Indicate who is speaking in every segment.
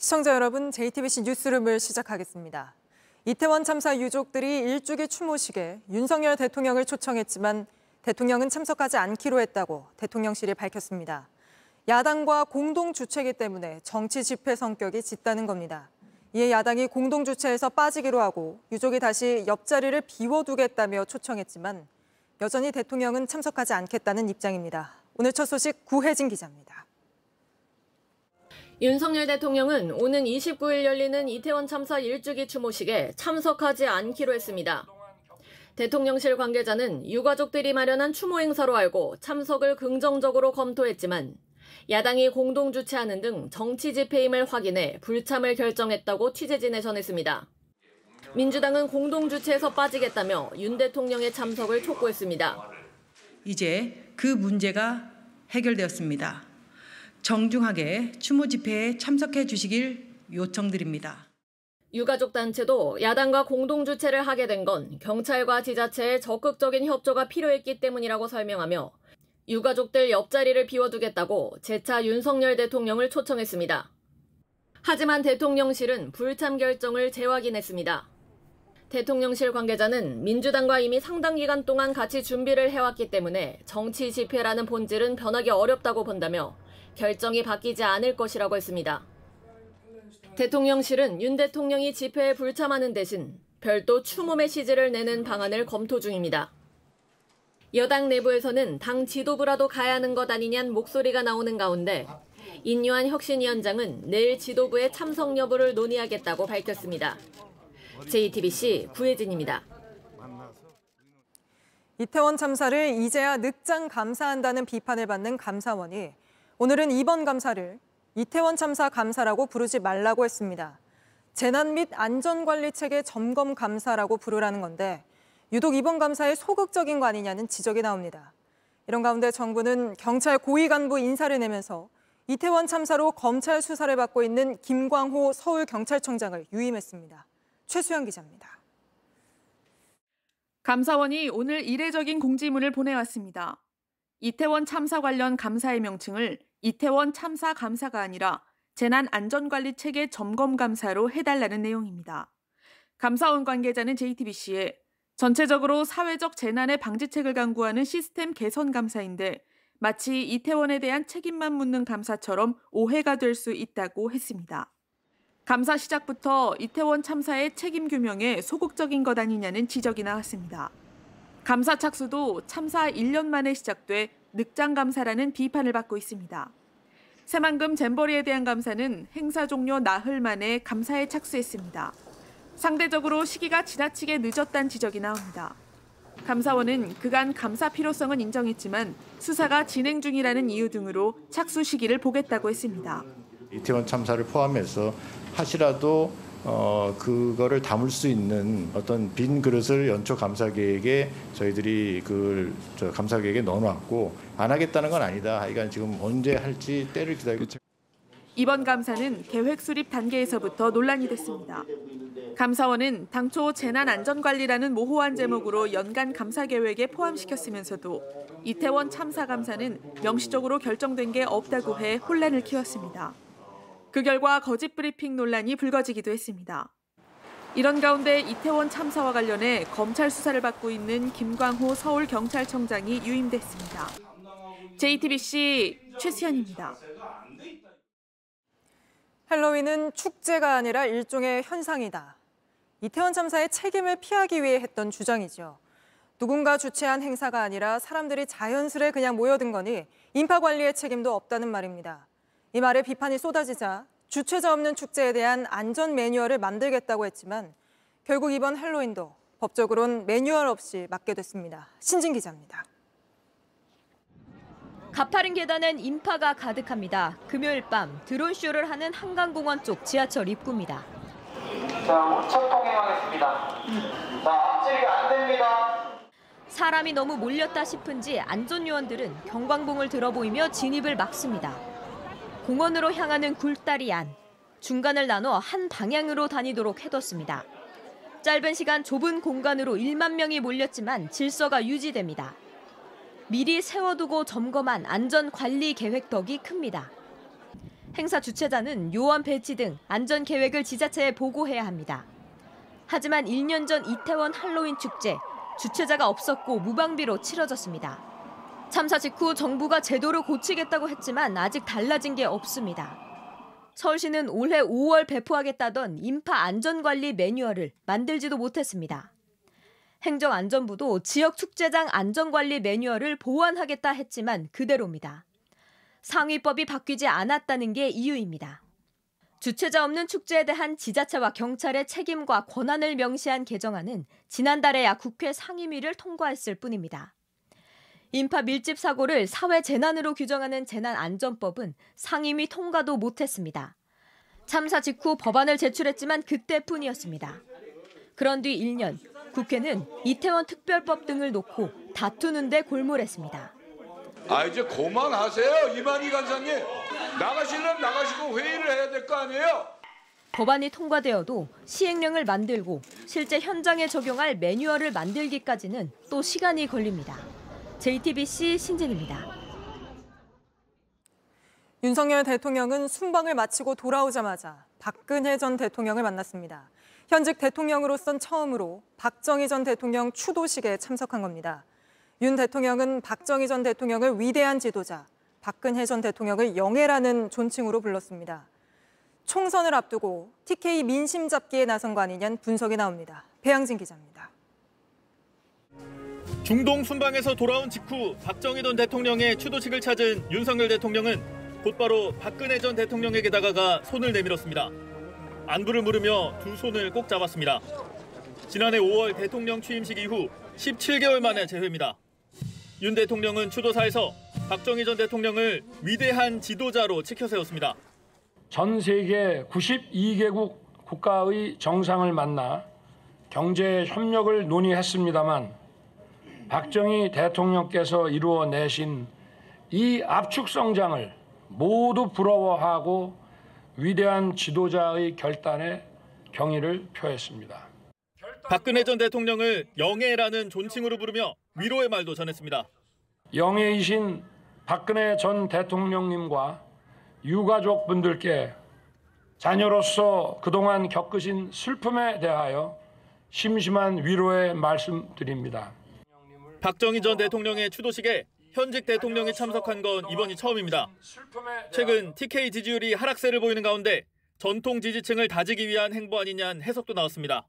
Speaker 1: 시청자 여러분, JTBC 뉴스룸을 시작하겠습니다. 이태원 참사 유족들이 일주기 추모식에 윤석열 대통령을 초청했지만 대통령은 참석하지 않기로 했다고 대통령실이 밝혔습니다. 야당과 공동 주체기 때문에 정치 집회 성격이 짙다는 겁니다. 이에 야당이 공동 주체에서 빠지기로 하고 유족이 다시 옆자리를 비워두겠다며 초청했지만 여전히 대통령은 참석하지 않겠다는 입장입니다. 오늘 첫 소식 구혜진 기자입니다.
Speaker 2: 윤석열 대통령은 오는 29일 열리는 이태원 참사 1주기 추모식에 참석하지 않기로 했습니다. 대통령실 관계자는 유가족들이 마련한 추모 행사로 알고 참석을 긍정적으로 검토했지만 야당이 공동 주최하는 등 정치 집회임을 확인해 불참을 결정했다고 취재진에 전했습니다. 민주당은 공동 주최에서 빠지겠다며 윤 대통령의 참석을 촉구했습니다.
Speaker 3: 이제 그 문제가 해결되었습니다. 정중하게 추모 집회에 참석해 주시길 요청드립니다.
Speaker 2: 유가족 단체도 야당과 공동 주최를 하게 된 건 경찰과 지자체의 적극적인 협조가 필요했기 때문이라고 설명하며 유가족들 옆자리를 비워두겠다고 재차 윤석열 대통령을 초청했습니다. 하지만 대통령실은 불참 결정을 재확인했습니다. 대통령실 관계자는 민주당과 이미 상당 기간 동안 같이 준비를 해왔기 때문에 정치 집회라는 본질은 변하기 어렵다고 본다며 결정이 바뀌지 않을 것이라고 했습니다. 대통령실은 윤 대통령이 집회에 불참하는 대신 별도 추모 메시지를 내는 방안을 검토 중입니다. 여당 내부에서는 당 지도부라도 가야 하는 것 아니냐는 목소리가 나오는 가운데 인요한 혁신위원장은 내일 지도부의 참석 여부를 논의하겠다고 밝혔습니다. JTBC 구혜진입니다.
Speaker 1: 이태원 참사를 이제야 늑장 감사한다는 비판을 받는 감사원이 오늘은 이번 감사를 이태원 참사 감사라고 부르지 말라고 했습니다. 재난 및 안전관리 체계 점검 감사라고 부르라는 건데 유독 이번 감사에 소극적인 거 아니냐는 지적이 나옵니다. 이런 가운데 정부는 경찰 고위 간부 인사를 내면서 이태원 참사로 검찰 수사를 받고 있는 김광호 서울경찰청장을 유임했습니다. 최수영 기자입니다.
Speaker 2: 감사원이 오늘 이례적인 공지문을 보내왔습니다. 이태원 참사 관련 감사의 명칭을 이태원 참사 감사가 아니라 재난안전관리 체계 점검 감사로 해달라는 내용입니다. 감사원 관계자는 JTBC에 전체적으로 사회적 재난의 방지책을 강구하는 시스템 개선 감사인데 마치 이태원에 대한 책임만 묻는 감사처럼 오해가 될 수 있다고 했습니다. 감사 시작부터 이태원 참사의 책임 규명에 소극적인 것 아니냐는 지적이 나왔습니다. 감사 착수도 참사 1년 만에 시작돼 늑장 감사라는 비판을 받고 있습니다. 새만금 잼버리에 대한 감사는 행사 종료 나흘 만에 감사에 착수했습니다. 상대적으로 시기가 지나치게 늦었단 지적이 나옵니다. 감사원은 그간 감사 필요성은 인정했지만 수사가 진행 중이라는 이유 등으로 착수 시기를 보겠다고 했습니다.
Speaker 4: 이태원 참사를 포함해서 하시라도 어, 그거를 담을 수 있는 어떤 빈 그릇을 연초 감사 계획에 저희들이 그 감사 계획에 넣어놨고 안 하겠다는 건 아니다. 하여간 지금 언제 할지 때를 기다리고.
Speaker 2: 이번 감사는 계획 수립 단계에서부터 논란이 됐습니다. 감사원은 당초 재난안전관리라는 모호한 제목으로 연간 감사 계획에 포함시켰으면서도 이태원 참사 감사는 명시적으로 결정된 게 없다고 해 혼란을 키웠습니다. 그 결과 거짓 브리핑 논란이 불거지기도 했습니다. 이런 가운데 이태원 참사와 관련해 검찰 수사를 받고 있는 김광호 서울경찰청장이 유임됐습니다. JTBC 최수현입니다.
Speaker 1: 할로윈은 축제가 아니라 일종의 현상이다. 이태원 참사의 책임을 피하기 위해 했던 주장이죠. 누군가 주최한 행사가 아니라 사람들이 자연스레 그냥 모여든 거니 인파 관리의 책임도 없다는 말입니다. 이 말에 비판이 쏟아지자 주최자 없는 축제에 대한 안전 매뉴얼을 만들겠다고 했지만 결국 이번 할로윈도 법적으론 매뉴얼 없이 맞게 됐습니다. 신진 기자입니다.
Speaker 5: 가파른 계단엔 인파가 가득합니다. 금요일 밤 드론쇼를 하는 한강공원 쪽 지하철 입구입니다. 자, 우측 통행하겠습니다. 자, 앞질이 안 됩니다. 사람이 너무 몰렸다 싶은지 안전요원들은 경광봉을 들어보이며 진입을 막습니다. 공원으로 향하는 굴다리 안. 중간을 나눠 한 방향으로 다니도록 해뒀습니다. 짧은 시간 좁은 공간으로 1만 명이 몰렸지만 질서가 유지됩니다. 미리 세워두고 점검한 안전관리 계획 덕이 큽니다. 행사 주최자는 요원 배치 등 안전 계획을 지자체에 보고해야 합니다. 하지만 1년 전 이태원 할로윈 축제, 주최자가 없었고 무방비로 치러졌습니다. 참사 직후 정부가 제도를 고치겠다고 했지만 아직 달라진 게 없습니다. 서울시는 올해 5월 배포하겠다던 인파 안전관리 매뉴얼을 만들지도 못했습니다. 행정안전부도 지역 축제장 안전관리 매뉴얼을 보완하겠다 했지만 그대로입니다. 상위법이 바뀌지 않았다는 게 이유입니다. 주최자 없는 축제에 대한 지자체와 경찰의 책임과 권한을 명시한 개정안은 지난달에야 국회 상임위를 통과했을 뿐입니다. 인파 밀집 사고를 사회 재난으로 규정하는 재난안전법은 상임위 통과도 못했습니다. 참사 직후 법안을 제출했지만 그때뿐이었습니다. 그런 뒤 1년 국회는 이태원 특별법 등을 놓고 다투는 데 골몰했습니다.
Speaker 6: 아 이제 고만하세요 이만희 간사님 나가시려면 나가시고 회의를 해야 될 거 아니에요.
Speaker 5: 법안이 통과되어도 시행령을 만들고 실제 현장에 적용할 매뉴얼을 만들기까지는 또 시간이 걸립니다. JTBC 신진입니다.
Speaker 1: 윤석열 대통령은 순방을 마치고 돌아오자마자 박근혜 전 대통령을 만났습니다. 현직 대통령으로선 처음으로 박정희 전 대통령 추도식에 참석한 겁니다. 윤 대통령은 박정희 전 대통령을 위대한 지도자, 박근혜 전 대통령을 영예라는 존칭으로 불렀습니다. 총선을 앞두고 TK 민심 잡기에 나선 거 아니냐는 분석이 나옵니다. 배양진 기자입니다.
Speaker 7: 중동 순방에서 돌아온 직후 박정희 전 대통령의 추도식을 찾은 윤석열 대통령은 곧바로 박근혜 전 대통령에게 다가가 손을 내밀었습니다. 안부를 물으며 두 손을 꼭 잡았습니다. 지난해 5월 대통령 취임식 이후 17개월 만에 재회입니다. 윤 대통령은 추도사에서 박정희 전 대통령을 위대한 지도자로 치켜세웠습니다.
Speaker 8: 전 세계 92개국 국가의 정상을 만나 경제 협력을 논의했습니다만 박정희 대통령께서 이루어내신 이 압축성장을 모두 부러워하고 위대한 지도자의 결단에 경의를 표했습니다.
Speaker 7: 박근혜 전 대통령을 영예라는 존칭으로 부르며 위로의 말도 전했습니다.
Speaker 8: 영예이신 박근혜 전 대통령님과 유가족분들께 자녀로서 그동안 겪으신 슬픔에 대하여 심심한 위로의 말씀드립니다.
Speaker 7: 박정희 전 대통령의 추도식에 현직 대통령이 참석한 건 이번이 처음입니다. 최근 TK 지지율이 하락세를 보이는 가운데 전통 지지층을 다지기 위한 행보 아니냐는 해석도 나왔습니다.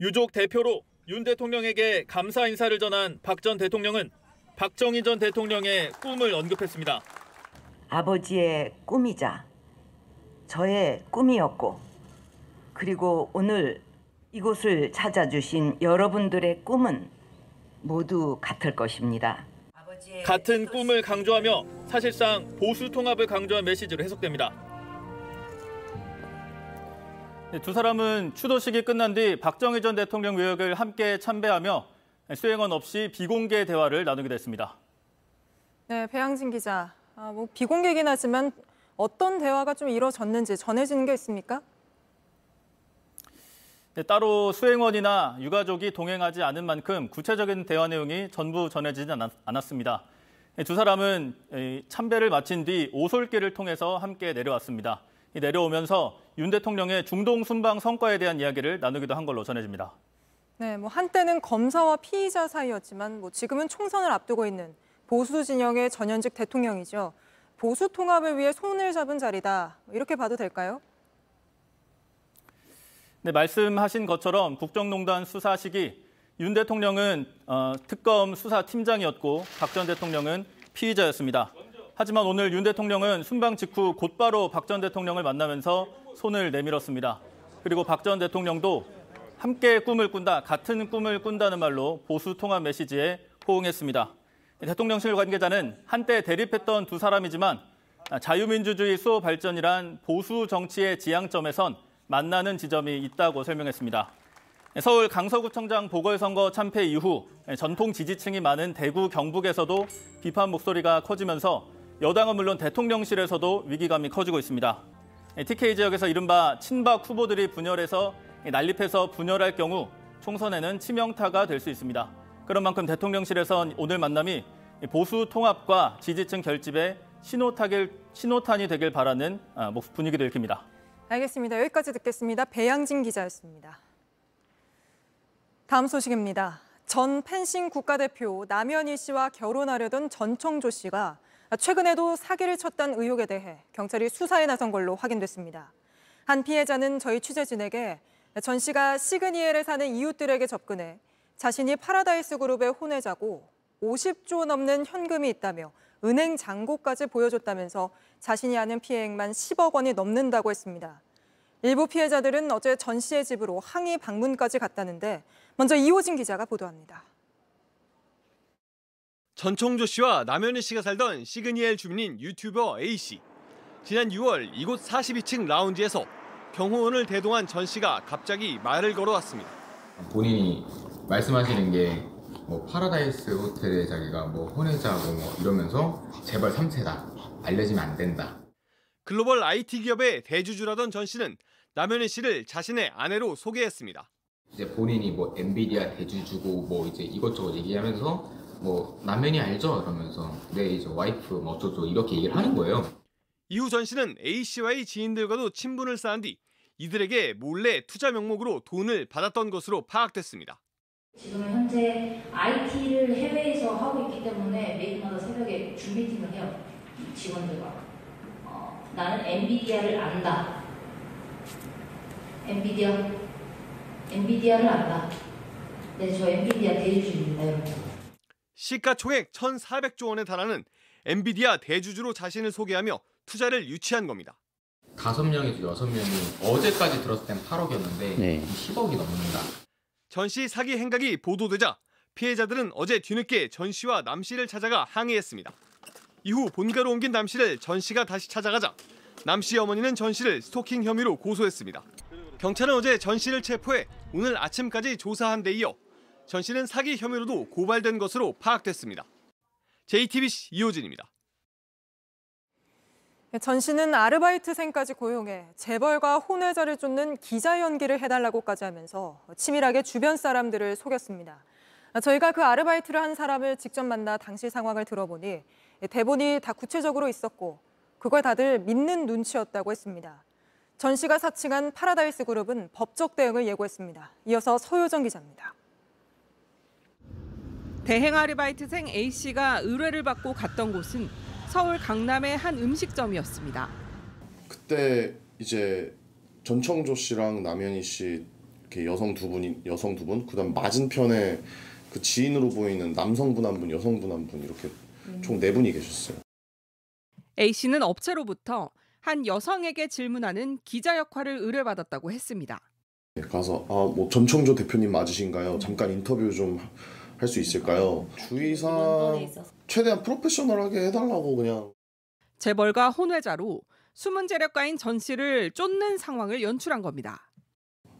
Speaker 7: 유족 대표로 윤 대통령에게 감사 인사를 전한 박 전 대통령은 박정희 전 대통령의 꿈을 언급했습니다.
Speaker 9: 아버지의 꿈이자 저의 꿈이었고 그리고 오늘 이곳을 찾아주신 여러분들의 꿈은 모두 같을 것입니다.
Speaker 7: 같은 꿈을 강조하며 사실상 보수 통합을 강조한 메시지로 해석됩니다. 네, 두 사람은 추도식이 끝난 뒤 박정희 전 대통령 외역을 함께 참배하며 수행원 없이 비공개 대화를 나누게 됐습니다.
Speaker 1: 네, 배양진 기자. 아, 뭐 비공개긴 하지만 어떤 대화가 좀 이뤄졌는지 전해지는 게 있습니까?
Speaker 7: 네, 따로 수행원이나 유가족이 동행하지 않은 만큼 구체적인 대화 내용이 전부 전해지지 않았습니다. 네, 두 사람은 참배를 마친 뒤 오솔길을 통해서 함께 내려왔습니다. 내려오면서 윤 대통령의 중동 순방 성과에 대한 이야기를 나누기도 한 걸로 전해집니다.
Speaker 1: 네, 뭐 한때는 검사와 피의자 사이였지만 뭐 지금은 총선을 앞두고 있는 보수 진영의 전현직 대통령이죠. 보수 통합을 위해 손을 잡은 자리다 이렇게 봐도 될까요?
Speaker 7: 네, 말씀하신 것처럼 국정농단 수사 시기 윤 대통령은 어, 특검 수사팀장이었고 박 전 대통령은 피의자였습니다. 하지만 오늘 윤 대통령은 순방 직후 곧바로 박 전 대통령을 만나면서 손을 내밀었습니다. 그리고 박 전 대통령도 함께 꿈을 꾼다, 같은 꿈을 꾼다는 말로 보수 통합 메시지에 호응했습니다. 네, 대통령실 관계자는 한때 대립했던 두 사람이지만 자유민주주의 수호 발전이란 보수 정치의 지향점에선 만나는 지점이 있다고 설명했습니다. 서울 강서구청장 보궐선거 참패 이후 전통 지지층이 많은 대구 경북에서도 비판 목소리가 커지면서 여당은 물론 대통령실에서도 위기감이 커지고 있습니다. TK 지역에서 이른바 친박 후보들이 분열해서 난립해서 분열할 경우 총선에는 치명타가 될 수 있습니다. 그런 만큼 대통령실에선 오늘 만남이 보수 통합과 지지층 결집의 신호타길, 신호탄이 되길 바라는 아, 분위기를 킵니다
Speaker 1: 알겠습니다. 여기까지 듣겠습니다. 배양진 기자였습니다. 다음 소식입니다. 전 펜싱 국가대표 남현희 씨와 결혼하려던 전청조 씨가 최근에도 사기를 쳤다는 의혹에 대해 경찰이 수사에 나선 걸로 확인됐습니다. 한 피해자는 저희 취재진에게 전 씨가 시그니엘에 사는 이웃들에게 접근해 자신이 파라다이스 그룹의 혼외자고 50조 넘는 현금이 있다며 은행 잔고까지 보여줬다면서 자신이 아는 피해액만 10억 원이 넘는다고 했습니다. 일부 피해자들은 어제 전 씨의 집으로 항의 방문까지 갔다는데 먼저 이호진 기자가 보도합니다.
Speaker 7: 전청조 씨와 남현희 씨가 살던 시그니엘 주민인 유튜버 A 씨. 지난 6월 이곳 42층 라운지에서 경호원을 대동한 전 씨가 갑자기 말을 걸어왔습니다.
Speaker 10: 본인이 말씀하시는 게뭐 파라다이스 호텔에 자기가 뭐 혼외자고 뭐 이러면서 재벌 3세다 알려지면 안 된다
Speaker 7: 글로벌 IT 기업의 대주주라던 전 씨는 남현희 씨를 자신의 아내로 소개했습니다.
Speaker 10: 이제 본인이 뭐 엔비디아 대주주고 뭐 이제 이것저것 얘기하면서 뭐 남현이 알죠? 이러면서 내 네, 이제 와이프 뭐 어쩌고 이렇게 얘기를 하는 거예요.
Speaker 7: 이후 전 씨는 A 씨와의 지인들과도 친분을 쌓은 뒤 이들에게 몰래 투자 명목으로 돈을 받았던 것으로 파악됐습니다. 지금
Speaker 11: 현재 IT를 해외에서 하고 있기 때문에 매일마다 새벽에 준비팀을 해요. 직원들과. 어, 나는 엔비디아를 안다. 엔비디아. 엔비디아를 안다. 네, 저 엔비디아 대주주입니다, 여러분.
Speaker 7: 시가총액 1,400조 원에 달하는 엔비디아 대주주로 자신을 소개하며 투자를 유치한 겁니다.
Speaker 10: 다섯 명에 여섯 명이 어제까지 들었을 땐 8억이었는데 네. 10억이 넘는다.
Speaker 7: 전씨 사기 행각이 보도되자 피해자들은 어제 뒤늦게 전씨와 남씨를 찾아가 항의했습니다. 이후 본가로 옮긴 남씨를 전씨가 다시 찾아가자 남 씨 어머니는 전씨를 스토킹 혐의로 고소했습니다. 경찰은 어제 전씨를 체포해 오늘 아침까지 조사한 데 이어 전씨는 사기 혐의로도 고발된 것으로 파악됐습니다. JTBC 이호진입니다.
Speaker 1: 예, 전 씨는 아르바이트생까지 고용해 재벌과 혼외자를 쫓는 기자 연기를 해달라고까지 하면서 치밀하게 주변 사람들을 속였습니다. 저희가 그 아르바이트를 한 사람을 직접 만나 당시 상황을 들어보니 대본이 다 구체적으로 있었고 그걸 다들 믿는 눈치였다고 했습니다. 전 씨가 사칭한 파라다이스 그룹은 법적 대응을 예고했습니다. 이어서 서효정 기자입니다.
Speaker 12: 대행 아르바이트생 A씨가 의뢰를 받고 갔던 곳은 서울 강남의 한 음식점이었습니다.
Speaker 13: 그때 이제 전청조 씨랑 남현희 씨 이렇게 여성 두 분이 여성 두 분, 그다음 맞은편에 그 지인으로 보이는 남성분 한 분, 여성분 한 분 이렇게 총 네 분이 계셨어요.
Speaker 12: A 씨는 업체로부터 한 여성에게 질문하는 기자 역할을 의뢰받았다고 했습니다.
Speaker 13: 네, 가서 아뭐 전청조 대표님 맞으신가요? 잠깐 인터뷰 좀 할수 있을까요? 주의사항 최대한 프로페셔널하게 해달라고 그냥
Speaker 12: 재벌과 혼외자로 숨은 재력가인 전 씨를 쫓는 상황을 연출한 겁니다.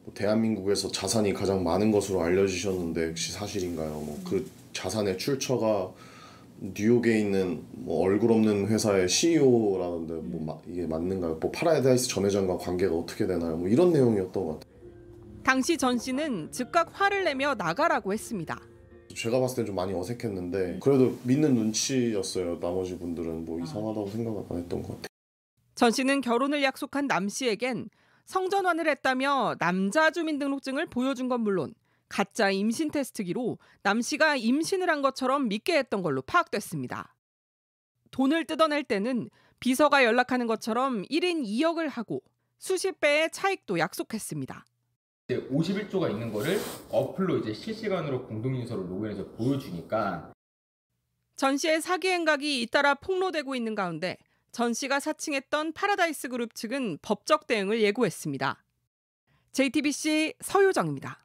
Speaker 12: 뭐
Speaker 13: 대한민국에서 자산이 가장 많은 것으로 알려지셨는데 혹시 사실인가요? 뭐그 자산의 출처가 뉴욕에 있는 뭐 얼굴 없는 회사의 CEO라는데 뭐 이게 맞는가요? 뭐 파라다이스 전 회장과 관계가 어떻게 되나요? 뭐 이런 내용이었던 것 같아요.
Speaker 12: 당시 전 씨는 즉각 화를 내며 나가라고 했습니다.
Speaker 13: 제가 봤을 때좀 많이 어색했는데 음. 그래도 믿는 눈치였어요. 나머지 분들은 뭐 아. 이상하다고 생각은 안 했던 것 같아요.
Speaker 12: 전 씨는 결혼을 약속한 남 씨에겐 성전환을 했다며 남자 주민등록증을 보여준 건 물론 가짜 임신 테스트기로 남 씨가 임신을 한 것처럼 믿게 했던 걸로 파악됐습니다. 돈을 뜯어낼 때는 비서가 연락하는 것처럼 1인 2억을 하고 수십 배의 차익도 약속했습니다.
Speaker 14: 이제 51조가 있는 거를 어플로 이제 실시간으로 공동인서로 로그인해서 보여주니까
Speaker 12: 전 씨의 사기 행각이 잇따라 폭로되고 있는 가운데 전 씨가 사칭했던 파라다이스 그룹 측은 법적 대응을 예고했습니다. JTBC 서효정입니다.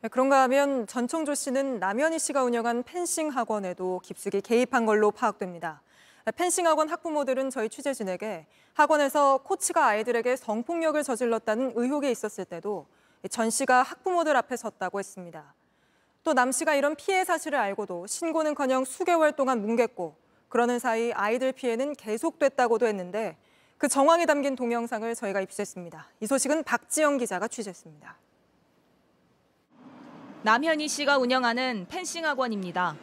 Speaker 1: 네, 그런가 하면 전청조 씨는 남현희 씨가 운영한 펜싱 학원에도 깊숙이 개입한 걸로 파악됩니다. 펜싱 학원 학부모들은 저희 취재진에게 학원에서 코치가 아이들에게 성폭력을 저질렀다는 의혹이 있었을 때도 전 씨가 학부모들 앞에 섰다고 했습니다. 또 남 씨가 이런 피해 사실을 알고도 신고는커녕 수개월 동안 뭉갰고 그러는 사이 아이들 피해는 계속됐다고도 했는데 그 정황이 담긴 동영상을 저희가 입수했습니다. 이 소식은 박지영 기자가 취재했습니다.
Speaker 5: 남현희 씨가 운영하는 펜싱 학원입니다.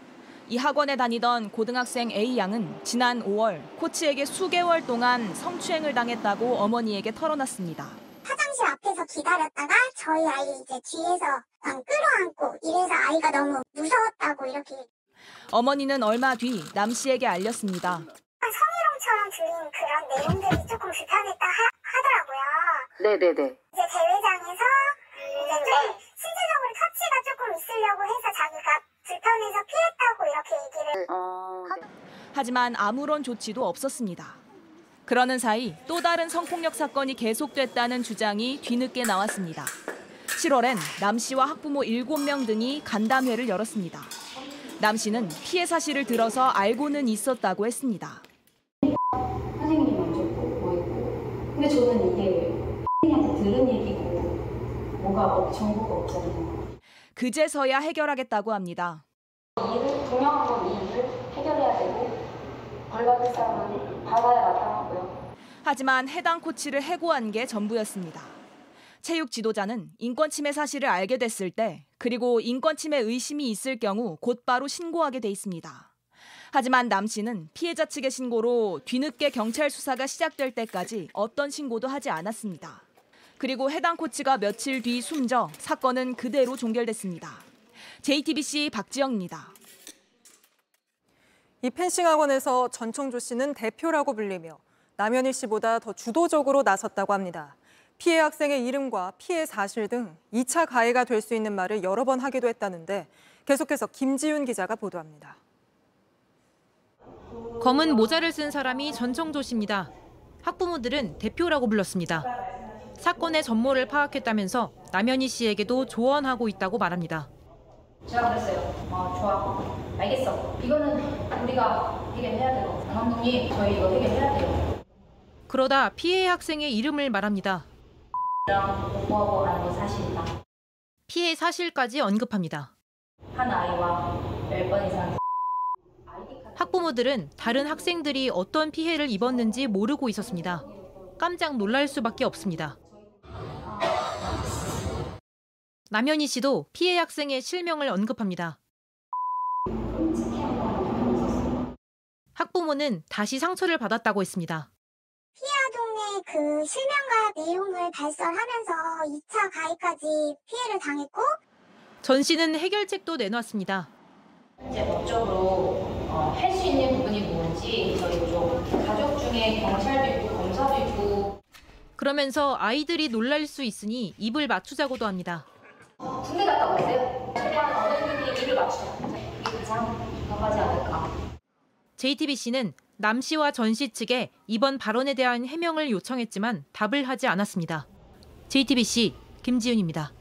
Speaker 5: 이 학원에 다니던 고등학생 A 양은 지난 5월 코치에게 수개월 동안 성추행을 당했다고 어머니에게 털어놨습니다.
Speaker 15: 화장실 앞에서 기다렸다가 저희 아이 이제 뒤에서 끌어안고 이래서 아이가 너무 무서웠다고 이렇게.
Speaker 5: 어머니는 얼마 뒤 남 씨에게 알렸습니다. 아,
Speaker 15: 성희롱처럼 들린 그런 내용들이 조금 불편했다 하, 더라고요 네네네. 이제 대회장에서 이제 좀 신체적으로 터치가 조금 있으려고 해서 자기가 불편해서 피했
Speaker 5: 어, 네. 하지만 아무런 조치도 없었습니다. 그러는 사이 또 다른 성폭력 사건이 계속됐다는 주장이 뒤늦게 나왔습니다. 7월엔 남 씨와 학부모 7명 등이 간담회를 열었습니다. 남 씨는 피해 사실을 들어서 알고는 있었다고 했습니다. 선생님이 먼저 보고 근데 저는 이게 선생님한테 들은 얘기고 뭐가 어, 정보가 없잖아요. 그제서야 해결하겠다고 합니다. 이유를
Speaker 16: 분명한 건 이유를 해결해야 되고 벌받을 사람은 받아야 마땅하고요.
Speaker 5: 하지만 해당 코치를 해고한 게 전부였습니다. 체육 지도자는 인권 침해 사실을 알게 됐을 때 그리고 인권 침해 의심이 있을 경우 곧바로 신고하게 돼 있습니다. 하지만 남 씨는 피해자 측의 신고로 뒤늦게 경찰 수사가 시작될 때까지 어떤 신고도 하지 않았습니다. 그리고 해당 코치가 며칠 뒤 숨져 사건은 그대로 종결됐습니다. JTBC 박지영입니다.
Speaker 1: 이 펜싱 학원에서 전청조 씨는 대표라고 불리며 남현희 씨보다 더 주도적으로 나섰다고 합니다. 피해 학생의 이름과 피해 사실 등 2차 가해가 될 수 있는 말을 여러 번 하기도 했다는데 계속해서 김지윤 기자가 보도합니다.
Speaker 5: 검은 모자를 쓴 사람이 전청조 씨입니다. 학부모들은 대표라고 불렀습니다. 사건의 전모를 파악했다면서 남현희 씨에게도 조언하고 있다고 말합니다.
Speaker 17: 제가 그랬어요. 어, 아, 좋아. 알겠어. 이거는 우리가 해결해야 돼요. 감독님, 저희 이거 해결해야 돼요.
Speaker 5: 그러다 피해 학생의 이름을 말합니다. 사실이다. 피해 사실까지 언급합니다. 한 아이와 1번 이상 그 학부모들은 다른 학생들이 어떤 피해를 입었는지 모르고 있었습니다. 깜짝 놀랄 수밖에 없습니다. 남현희 씨도 피해 학생의 실명을 언급합니다. 학부모는 다시 상처를 받았다고 했습니다.
Speaker 18: 피해 동의그 실명과 내용을 발설하면서 2차 가해까지 피해를 당했고
Speaker 5: 전 씨는 해결책도 내놨습니다.
Speaker 17: 이제 법적으로 어, 할수 있는 부분이 뭔지 저희 쪽 가족 중에 경찰도 있고 검사도 있고
Speaker 5: 그러면서 아이들이 놀랄 수 있으니 입을 맞추자고도 합니다. 군대 갔다 오세요. 최대한 어른들이 입을 맞추자. 가장 건하지 않을까. JTBC는 남 씨와 전 씨 측에 이번 발언에 대한 해명을 요청했지만 답을 하지 않았습니다. JTBC 김지윤입니다.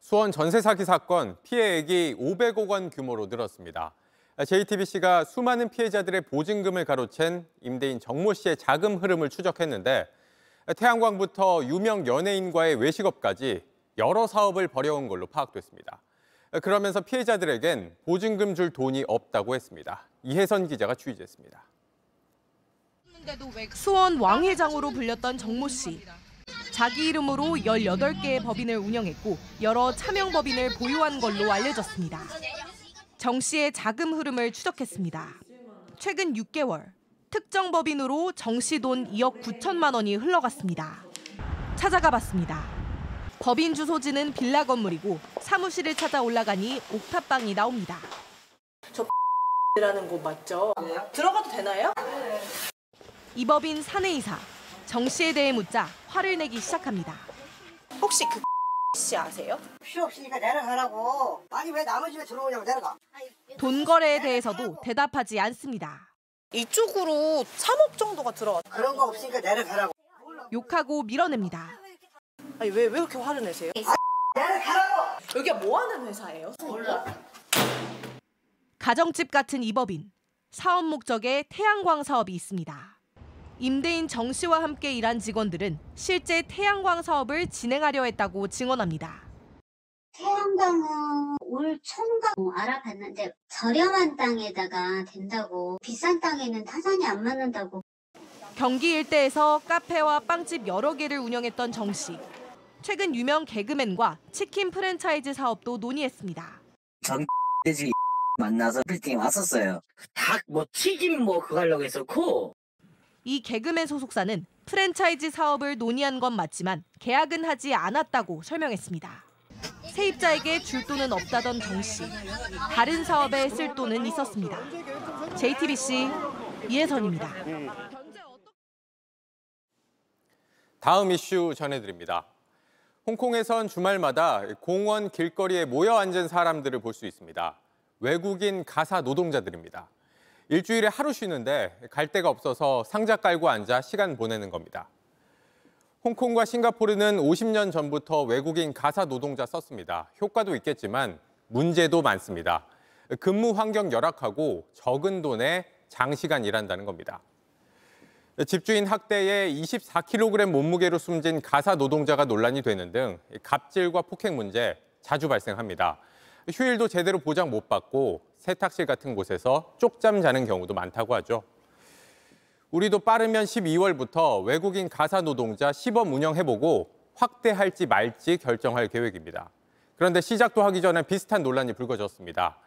Speaker 19: 수원 전세 사기 사건 피해액이 500억 원 규모로 늘었습니다. JTBC가 수많은 피해자들의 보증금을 가로챈 임대인 정모 씨의 자금 흐름을 추적했는데 태양광부터 유명 연예인과의 외식업까지 여러 사업을 벌여온 걸로 파악됐습니다. 그러면서 피해자들에겐 보증금 줄 돈이 없다고 했습니다. 이혜선 기자가 취재했습니다.
Speaker 20: 그- 수원 왕회장으로 불렸던 정모 씨. 자기 이름으로 18개의 법인을 운영했고 여러 차명 법인을 보유한 걸로 알려졌습니다. 정 씨의 자금 흐름을 추적했습니다. 최근 6개월 특정 법인으로 정씨 돈 2억 9천만 원이 흘러갔습니다. 찾아가 봤습니다. 법인 주소지는 빌라 건물이고 사무실을 찾아 올라가니 옥탑방이 나옵니다.
Speaker 21: 저라는 곳 맞죠? 네. 들어가도 되나요? 네.
Speaker 20: 이 법인 사내 이사 정 씨에 대해 묻자 화를 내기 시작합니다.
Speaker 21: 혹시 그씨 아세요?
Speaker 22: 필요 없으니까 내려가라고. 아니 왜 남의 집에 들어오냐고 내려가.
Speaker 20: 돈 거래에 대해서도 대답하지 않습니다.
Speaker 21: 이쪽으로 3억 정도가 들어왔
Speaker 22: 그런 거 없으니까 내려가라고.
Speaker 20: 욕하고 밀어냅니다.
Speaker 21: 아니 왜, 왜 이렇게 화를 내세요? 아,
Speaker 22: 내려가라고!
Speaker 21: 여기가 뭐 하는 회사예요?
Speaker 22: 몰라.
Speaker 20: 가정집 같은 이 법인. 사업 목적의 태양광 사업이 있습니다. 임대인 정 씨와 함께 일한 직원들은 실제 태양광 사업을 진행하려 했다고 증언합니다.
Speaker 23: 태양광은 올 총각 알아봤는데 저렴한 땅에다가 된다고 비싼 땅에는 타산이 안 맞는다고.
Speaker 20: 경기 일대에서 카페와 빵집 여러 개를 운영했던 정 씨. 최근 유명 개그맨과 치킨 프랜차이즈 사업도 논의했습니다.
Speaker 24: 전 돼지 만나서 빌딩 왔었어요. 닭뭐 튀김 뭐 그거 하려고 했었고.
Speaker 20: 이 개그맨 소속사는 프랜차이즈 사업을 논의한 건 맞지만 계약은 하지 않았다고 설명했습니다. 세입자에게 줄 돈은 없다던 정 씨. 다른 사업에 쓸 돈은 있었습니다. JTBC 이혜선입니다.
Speaker 19: 다음 이슈 전해드립니다. 홍콩에선 주말마다 공원 길거리에 모여 앉은 사람들을 볼 수 있습니다. 외국인 가사 노동자들입니다. 일주일에 하루 쉬는데 갈 데가 없어서 상자 깔고 앉아 시간 보내는 겁니다. 홍콩과 싱가포르는 50년 전부터 외국인 가사 노동자 썼습니다. 효과도 있겠지만 문제도 많습니다. 근무 환경 열악하고 적은 돈에 장시간 일한다는 겁니다. 집주인 학대에 24kg 몸무게로 숨진 가사 노동자가 논란이 되는 등 갑질과 폭행 문제 자주 발생합니다. 휴일도 제대로 보장 못 받고 세탁실 같은 곳에서 쪽잠 자는 경우도 많다고 하죠. 우리도 빠르면 12월부터 외국인 가사 노동자 시범 운영해보고 확대할지 말지 결정할 계획입니다. 그런데 시작도 하기 전에 비슷한 논란이 불거졌습니다.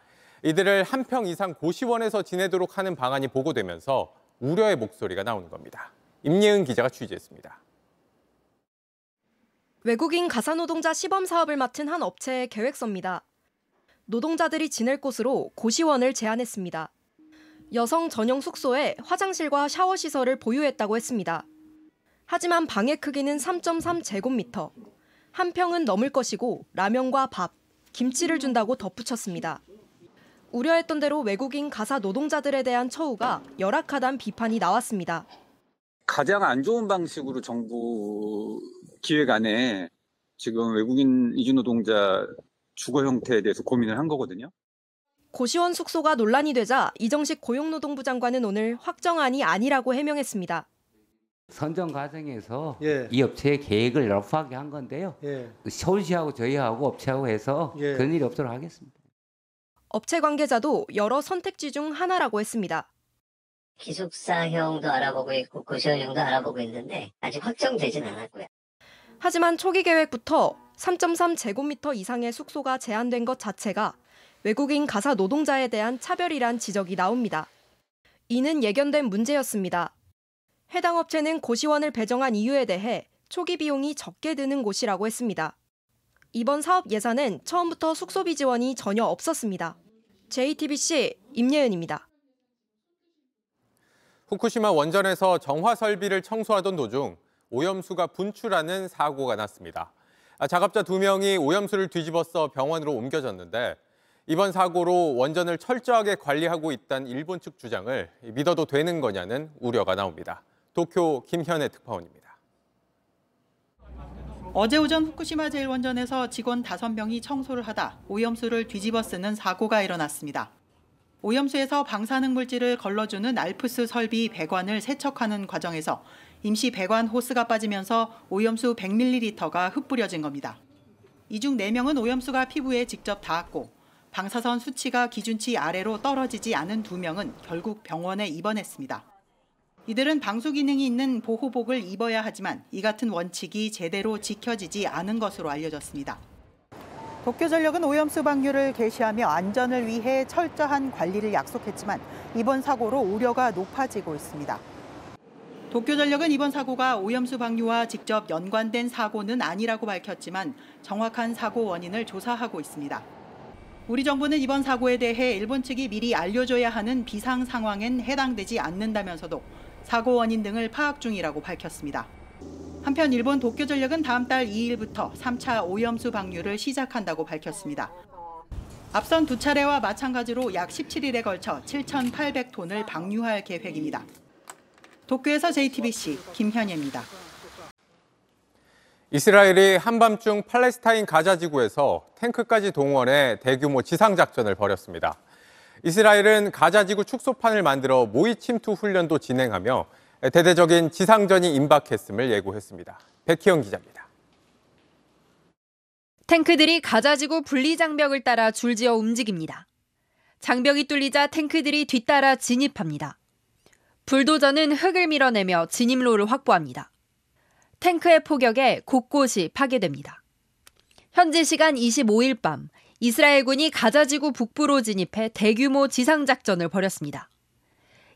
Speaker 19: 이들을 한 평 이상 고시원에서 지내도록 하는 방안이 보고되면서 우려의 목소리가 나오는 겁니다. 임예은 기자가 취재했습니다.
Speaker 20: 외국인 가사노동자 시범 사업을 맡은 한 업체의 계획서입니다. 노동자들이 지낼 곳으로 고시원을 제안했습니다. 여성 전용 숙소에 화장실과 샤워 시설을 보유했다고 했습니다. 하지만 방의 크기는 3.3제곱미터. 한 평은 넘을 것이고 라면과 밥, 김치를 준다고 덧붙였습니다. 우려했던 대로 외국인 가사 노동자들에 대한 처우가 열악하다는 비판이 나왔습니다.
Speaker 25: 가장 안 좋은 방식으로 정부 기획안에 지금 외국인 이주노동자 주거 형태에 대해서 고민을 한 거거든요.
Speaker 20: 고시원 숙소가 논란이 되자 이정식 고용노동부 장관은 오늘 확정안이 아니라고 해명했습니다.
Speaker 26: 선정 과정에서 예. 이 업체의 계획을 러프하게 한 건데요. 예. 서울시하고 저희하고 업체하고 해서 예. 그런 일이 없도록 하겠습니다.
Speaker 20: 업체 관계자도 여러 선택지 중 하나라고 했습니다.
Speaker 27: 기숙사형도 알아보고 있고 고시원형도 알아보고 있는데 아직 확정되진 않았고요.
Speaker 20: 하지만 초기 계획부터 3.3 제곱미터 이상의 숙소가 제한된 것 자체가 외국인 가사 노동자에 대한 차별이란 지적이 나옵니다. 이는 예견된 문제였습니다. 해당 업체는 고시원을 배정한 이유에 대해 초기 비용이 적게 드는 곳이라고 했습니다. 이번 사업 예산은 처음부터 숙소비 지원이 전혀 없었습니다. JTBC 임예은입니다.
Speaker 19: 후쿠시마 원전에서 정화 설비를 청소하던 도중 오염수가 분출하는 사고가 났습니다. 아, 작업자 두 명이 오염수를 뒤집어서 병원으로 옮겨졌는데 이번 사고로 원전을 철저하게 관리하고 있다는 일본 측 주장을 믿어도 되는 거냐는 우려가 나옵니다. 도쿄 김현애 특파원입니다.
Speaker 20: 어제 오전 후쿠시마 제1원전에서 직원 5명이 청소를 하다 오염수를 뒤집어 쓰는 사고가 일어났습니다. 오염수에서 방사능 물질을 걸러주는 알프스 설비 배관을 세척하는 과정에서 임시 배관 호스가 빠지면서 오염수 100ml가 흩뿌려진 겁니다. 이 중 4명은 오염수가 피부에 직접 닿았고 방사선 수치가 기준치 아래로 떨어지지 않은 두 명은 결국 병원에 입원했습니다. 이들은 방수 기능이 있는 보호복을 입어야 하지만 이 같은 원칙이 제대로 지켜지지 않은 것으로 알려졌습니다. 도쿄전력은 오염수 방류를 개시하며 안전을 위해 철저한 관리를 약속했지만 이번 사고로 우려가 높아지고 있습니다. 도쿄전력은 이번 사고가 오염수 방류와 직접 연관된 사고는 아니라고 밝혔지만 정확한 사고 원인을 조사하고 있습니다. 우리 정부는 이번 사고에 대해 일본 측이 미리 알려줘야 하는 비상 상황엔 해당되지 않는다면서도 사고 원인 등을 파악 중이라고 밝혔습니다. 한편 일본 도쿄전력은 다음 달 2일부터 3차 오염수 방류를 시작한다고 밝혔습니다. 앞선 두 차례와 마찬가지로 약 17일에 걸쳐 7,800톤을 방류할 계획입니다. 도쿄에서 JTBC 김현예입니다.
Speaker 19: 이스라엘이 한밤중 팔레스타인 가자 지구에서 탱크까지 동원해 대규모 지상작전을 벌였습니다. 이스라엘은 가자 지구 축소판을 만들어 모의 침투 훈련도 진행하며 대대적인 지상전이 임박했음을 예고했습니다. 백희영 기자입니다.
Speaker 20: 탱크들이 가자지구 분리장벽을 따라 줄지어 움직입니다. 장벽이 뚫리자 탱크들이 뒤따라 진입합니다. 불도저는 흙을 밀어내며 진입로를 확보합니다. 탱크의 포격에 곳곳이 파괴됩니다. 현지 시간 25일 밤 이스라엘군이 가자지구 북부로 진입해 대규모 지상작전을 벌였습니다.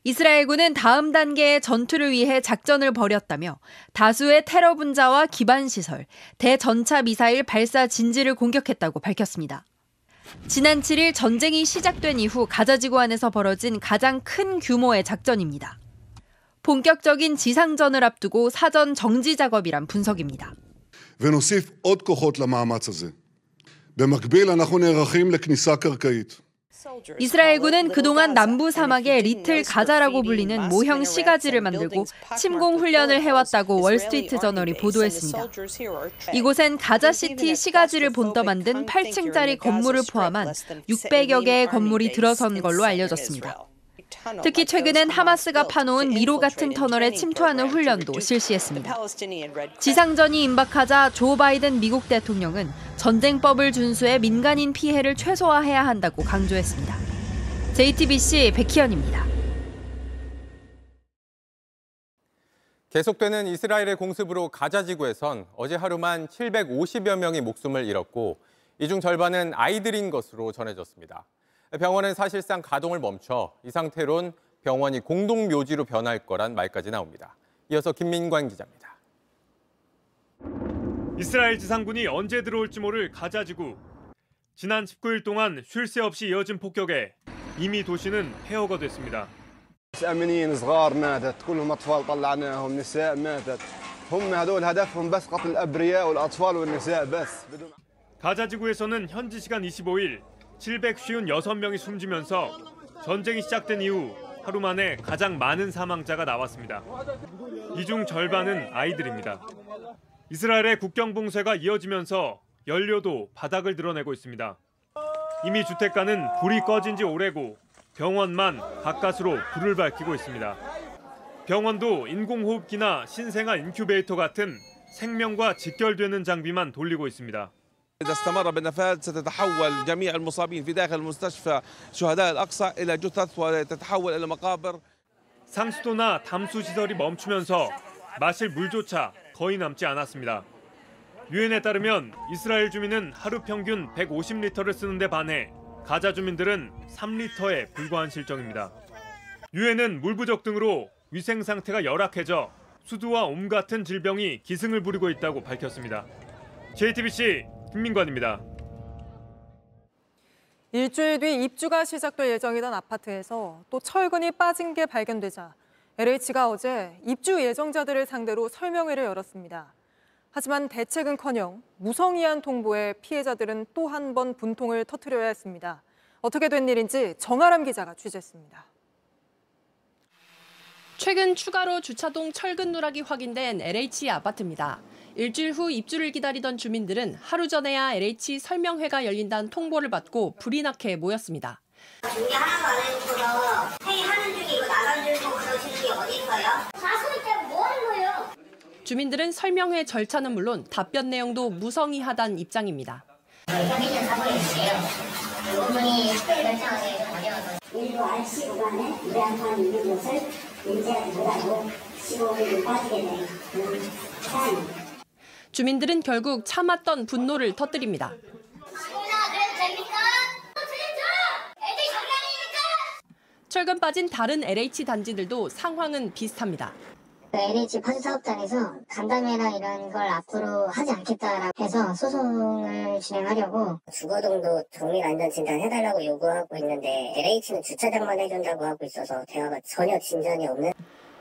Speaker 20: 이스라엘군은 다음 단계의 전투를 위해 작전을 벌였다며 다수의 테러 분자와 기반 시설, 대전차 미사일 발사 진지를 공격했다고 밝혔습니다. 지난 7일 전쟁이 시작된 이후 가자지구 안에서 벌어진 가장 큰 규모의 작전입니다. 본격적인 지상전을 앞두고 사전 정지 작업이란 분석입니다. 이스라엘군은 그동안 남부 사막의 리틀 가자라고 불리는 모형 시가지를 만들고 침공 훈련을 해왔다고 월스트리트 저널이 보도했습니다. 이곳엔 가자시티 시가지를 본떠 만든 8층짜리 건물을 포함한 600여 개의 건물이 들어선 걸로 알려졌습니다. 특히 최근엔 하마스가 파놓은 미로 같은 터널에 침투하는 훈련도 실시했습니다. 지상전이 임박하자 조 바이든 미국 대통령은 전쟁법을 준수해 민간인 피해를 최소화해야 한다고 강조했습니다. JTBC 백희연입니다.
Speaker 19: 계속되는 이스라엘의 공습으로 가자 지구에선 어제 하루만 750여 명이 목숨을 잃었고 이 중 절반은 아이들인 것으로 전해졌습니다. 병원은 사실상 가동을 멈춰 이 상태론 병원이 공동묘지로 변할 거란 말까지 나옵니다. 이어서 김민관 기자입니다.
Speaker 28: 이스라엘 지상군이 언제 들어올지 모를 가자 지구. 지난 19일 동안 쉴 새 없이 이어진 폭격에 이미 도시는 폐허가 됐습니다.
Speaker 29: 가자 지구에서는 현지 시간 25일 756명이 숨지면서 전쟁이 시작된 이후 하루 만에 가장 많은 사망자가 나왔습니다. 이 중 절반은 아이들입니다. 이스라엘의 국경 봉쇄가 이어지면서 연료도 바닥을 드러내고 있습니다. 이미 주택가는 불이 꺼진 지 오래고 병원만 가까스로 불을 밝히고 있습니다. 병원도 인공호흡기나 신생아 인큐베이터 같은 생명과 직결되는 장비만 돌리고 있습니다. إذا
Speaker 30: استمر بالنفاذ ستتحول جميع المصابين في داخل مستشفى شهداء الأقصى إلى جثث وتتحول إلى مقابر 상수도나 담수 시설이 멈추면서 마실 물조차 거의 남지 않았습니다. 유엔에 따르면 이스라엘 주민은 하루 평균 150리터를 쓰는 데 반해 가자 주민들은 3리터에 불과한 실정입니다. 유엔은 물 부족 등으로 위생 상태가 열악해져 수두와 옴 같은 질병이 기승을 부리고 있다고 밝혔습니다. JTBC 김민관입니다.
Speaker 1: 일주일 뒤 입주가 시작될 예정이던 아파트에서 또 철근이 빠진 게 발견되자 LH가 어제 입주 예정자들을 상대로 설명회를 열었습니다. 하지만 대책은커녕 무성의한 통보에 피해자들은 또 한 번 분통을 터트려야 했습니다. 어떻게 된 일인지 정아람 기자가 취재했습니다.
Speaker 20: 최근 추가로 주차동 철근 누락이 확인된 LH 아파트입니다. 일주일 후 입주를 기다리던 주민들은 하루 전에야 LH 설명회가 열린다는 통보를 받고 불이 나게 모였습니다.
Speaker 31: 준비 하나도 안해줘 회의하는 중이고 나간 줄고 그러시게 어디 있어요? 자수 있다뭐 하는 거예요?
Speaker 20: 주민들은 설명회 절차는 물론 답변 내용도 무성의하단 입장입니다. 여기는 사무실이에요. 이분이 특별 결정하세요. 일부 알씨 구간에 무량한 있는 것을 인지하지 못하고 15분이 빠지게 되는 사안입니다. 주민들은 결국 참았던 분노를 터뜨립니다. 철근 빠진 다른 LH 단지들도 상황은 비슷합니다. LH 판사업단에서 간담회나 이런 걸 앞으로 하지 않겠다라고 해서 소송을 진행하려고 주거동도 정밀안전진단 해달라고 요구하고 있는데 LH는 주차장만 해준다고 하고 있어서 대화가 전혀 진전이 없는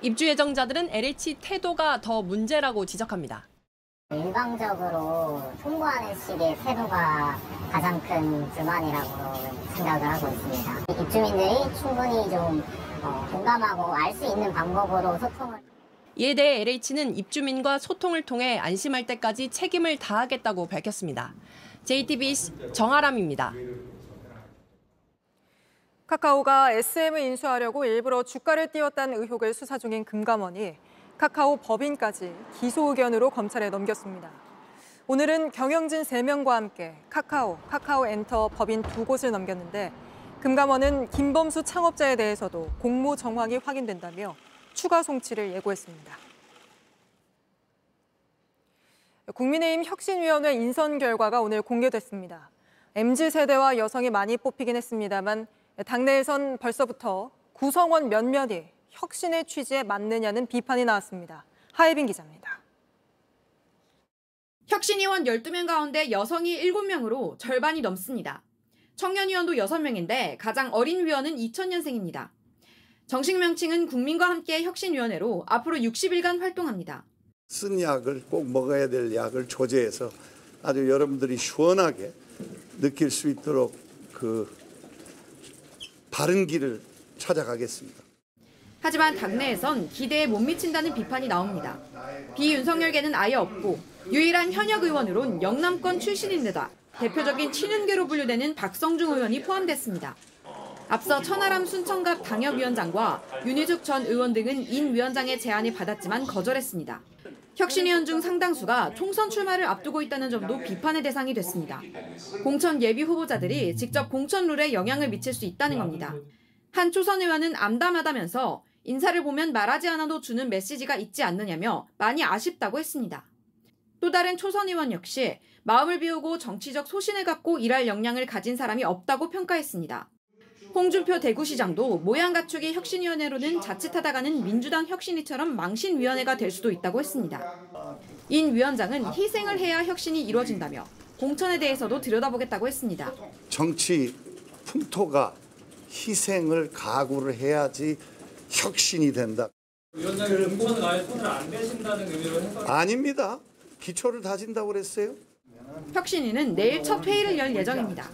Speaker 20: 입주 예정자들은 LH 태도가 더 문제라고 지적합니다.
Speaker 32: 일방적으로 통보하는 식의 태도가 가장 큰 불만이라고 생각을 하고 있습니다.
Speaker 33: 입주민들이 충분히 좀 어, 공감하고 알 수 있는 방법으로 소통을
Speaker 20: 이에 대해 LH는 입주민과 소통을 통해 안심할 때까지 책임을 다하겠다고 밝혔습니다. JTBC 정아람입니다.
Speaker 1: 카카오가 SM을 인수하려고 일부러 주가를 띄웠다는 의혹을 수사 중인 금감원이 카카오 법인까지 기소 의견으로 검찰에 넘겼습니다. 오늘은 경영진 3명과 함께 카카오, 카카오 엔터 법인 두 곳을 넘겼는데 금감원은 김범수 창업자에 대해서도 공모 정황이 확인된다며 추가 송치를 예고했습니다. 국민의힘 혁신위원회 인선 결과가 오늘 공개됐습니다. MZ세대와 여성이 많이 뽑히긴 했습니다만 당내에선 벌써부터 구성원 몇몇이 혁신의 취지에 맞느냐는 비판이 나왔습니다. 하예빈 기자입니다.
Speaker 20: 혁신위원 12명 가운데 여성이 7명으로 절반이 넘습니다. 청년위원도 6명인데 가장 어린 위원은 2000년생입니다. 정식 명칭은 국민과 함께 혁신위원회로 앞으로 60일간 활동합니다.
Speaker 34: 쓴 약을 꼭 먹어야 될 약을 조제해서 아주 여러분들이 시원하게 느낄 수 있도록 그 바른 길을 찾아가겠습니다.
Speaker 20: 하지만 당내에선 기대에 못 미친다는 비판이 나옵니다. 비윤석열계는 아예 없고 유일한 현역 의원으론 영남권 출신인데다 대표적인 친윤계로 분류되는 박성중 의원이 포함됐습니다. 앞서 천하람 순천갑 당협위원장과 윤희숙 전 의원 등은 인 위원장의 제안을 받았지만 거절했습니다. 혁신위원 중 상당수가 총선 출마를 앞두고 있다는 점도 비판의 대상이 됐습니다. 공천 예비 후보자들이 직접 공천 룰에 영향을 미칠 수 있다는 겁니다. 한 초선 의원은 암담하다면서 인사를 보면 말하지 않아도 주는 메시지가 있지 않느냐며 많이 아쉽다고 했습니다. 또 다른 초선 의원 역시 마음을 비우고 정치적 소신을 갖고 일할 역량을 가진 사람이 없다고 평가했습니다. 홍준표 대구시장도 모양 갖추기 혁신위원회로는 자칫하다가는 민주당 혁신위처럼 망신위원회가 될 수도 있다고 했습니다. 인 위원장은 희생을 해야 혁신이 이루어진다며 공천에 대해서도 들여다보겠다고 했습니다.
Speaker 35: 정치 풍토가 희생을 각오를 해야지 혁신이 된다. 위원장님 공천은 그 아예 손을 안 대신다는 의미로 해석. 아닙니다. 기초를 다진다고 그랬어요.
Speaker 20: 혁신위는 내일 첫 회의를 열 예정입니다.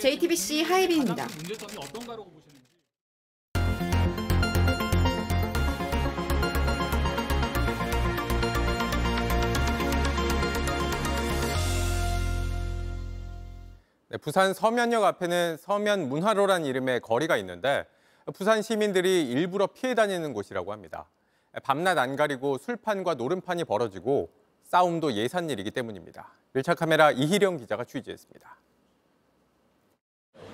Speaker 20: JTBC 하이빈입니다.
Speaker 19: 네, 부산 서면역 앞에는 서면 문화로란 이름의 거리가 있는데 부산 시민들이 일부러 피해 다니는 곳이라고 합니다. 밤낮 안 가리고 술판과 노름판이 벌어지고 싸움도 예산일이기 때문입니다. 1차 카메라 이희령 기자가 취재했습니다.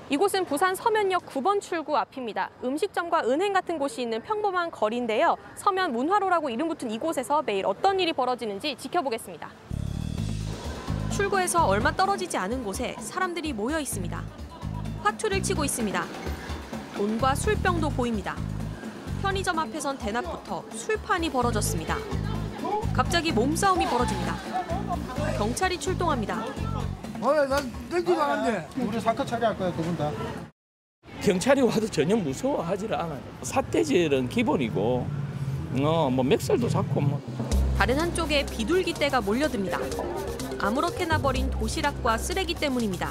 Speaker 36: 이곳은 부산 서면역 9번 출구 앞입니다. 음식점과 은행 같은 곳이 있는 평범한 거리인데요. 서면 문화로라고 이름 붙은 이곳에서 매일 어떤 일이 벌어지는지 지켜보겠습니다.
Speaker 20: 출구에서 얼마 떨어지지 않은 곳에 사람들이 모여 있습니다. 화투를 치고 있습니다. 돈과 술병도 보입니다. 편의점 앞에선 대낮부터 술판이 벌어졌습니다. 갑자기 몸싸움이 벌어집니다. 경찰이 출동합니다. 어, 난땡기 않았네.
Speaker 37: 우리 사건 처리할 거야, 그분 다. 경찰이 와도 전혀 무서워하지 않아요. 사태질은 기본이고, 어, 뭐 맥살도 잡고 뭐.
Speaker 20: 다른 한쪽에 비둘기 떼가 몰려듭니다. 아무렇게나 버린 도시락과 쓰레기 때문입니다.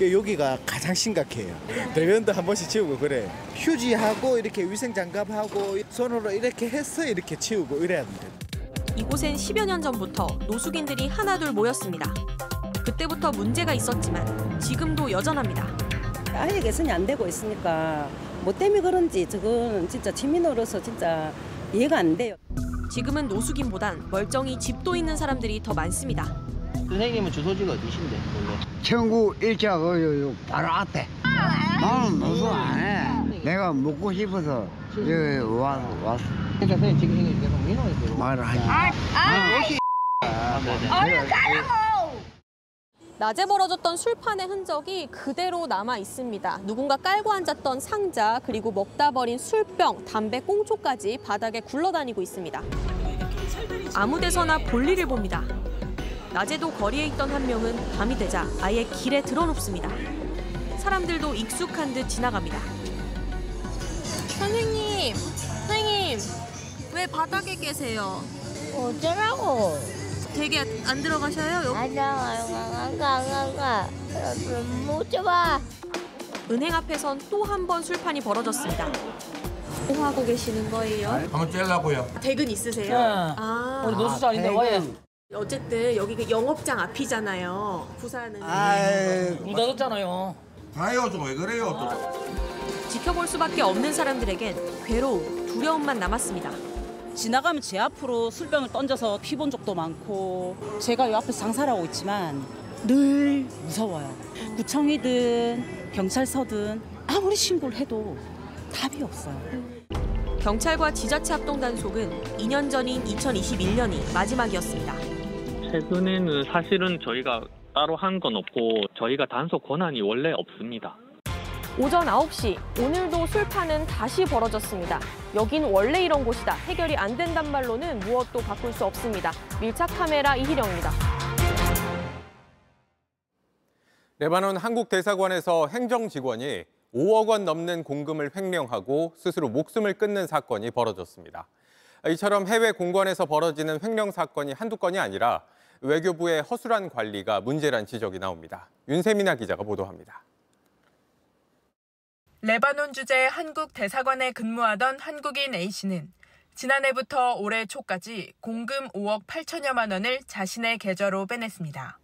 Speaker 38: 여기가 가장 심각해요. 대변도 한 번씩 치우고 그래. 휴지하고 이렇게 위생 장갑하고 손으로 이렇게 해서 이렇게 치우고 이래야 됩
Speaker 20: 이곳엔 10여 년 전부터 노숙인들이 하나둘 모였습니다. 그때부터 문제가 있었지만 지금도 여전합니다.
Speaker 39: 아예 개선이 안 되고 있으니까 뭐 때문에 그런지 저건 진짜 시민으로서 진짜 이해가 안 돼요.
Speaker 20: 지금은 노숙인보단 멀쩡히 집도 있는 사람들이 더 많습니다.
Speaker 40: 선생님은 주소지가 어디신데 원래? 천구 일차
Speaker 41: 그 바로 앞에. 나는 무슨 안 해. 내가 먹고 싶어서 여기 와서 왔어. 그러니까 선생님 지금 형이 계속 민원을 말을 하지.
Speaker 20: 아, 네, 네. 얼른 가라고. 낮에 벌어졌던 술판의 흔적이 그대로 남아 있습니다. 누군가 깔고 앉았던 상자, 그리고 먹다 버린 술병, 담배 꽁초까지 바닥에 굴러다니고 있습니다. 아무 데서나 볼일을 봅니다. 낮에도 거리에 있던 한 명은 밤이 되자 아예 길에 드러눕습니다. 사람들도 익숙한 듯 지나갑니다.
Speaker 42: 선생님, 선생님, 왜 바닥에 계세요? 어쩌라고? 되게 안 들어가셔요? 여... 안 나가, 안 가, 안 가.
Speaker 20: 못 잡아. 은행 앞에선 또 한 번 술판이 벌어졌습니다.
Speaker 43: 뭐 하고 계시는 거예요? 방금 째려고요. 댁은 있으세요? 네. 아, 오늘 노수자 아데
Speaker 44: 왜? 어쨌든 여기가 그 영업장 앞이잖아요. 부산은. 아이, 예, 예. 문닫잖아요
Speaker 20: 봐요 좀왜 그래요 또. 지켜볼 수밖에 없는 사람들에겐 괴로움, 두려움만 남았습니다.
Speaker 45: 지나가면 제 앞으로 술병을 던져서 피 본 적도 많고 제가 요 앞에서 장사를 하고 있지만 늘 무서워요. 구청이든 경찰서든 아무리 신고를 해도 답이 없어요.
Speaker 20: 경찰과 지자체 합동 단속은 2년 전인 2021년이 마지막이었습니다.
Speaker 44: 최근에는 사실은 저희가 따로 한 건 없고 저희가 단속 권한이 원래 없습니다.
Speaker 20: 오전 9시 오늘도 술판은 다시 벌어졌습니다. 여긴 원래 이런 곳이다. 해결이 안 된단 말로는 무엇도 바꿀 수 없습니다. 밀착 카메라 이희령입니다.
Speaker 19: 레바논 한국 대사관에서 행정 직원이 5억 원 넘는 공금을 횡령하고 스스로 목숨을 끊는 사건이 벌어졌습니다. 이처럼 해외 공관에서 벌어지는 횡령 사건이 한두 건이 아니라 외교부의 허술한 관리가 문제란 지적이 나옵니다. 윤세민아 기자가 보도합니다.
Speaker 20: 레바논 주재 한국 대사관에 근무하던 한국인 A 씨는 지난해부터 올해 초까지 공금 5억 8천여만 원을 자신의 계좌로 빼냈습니다.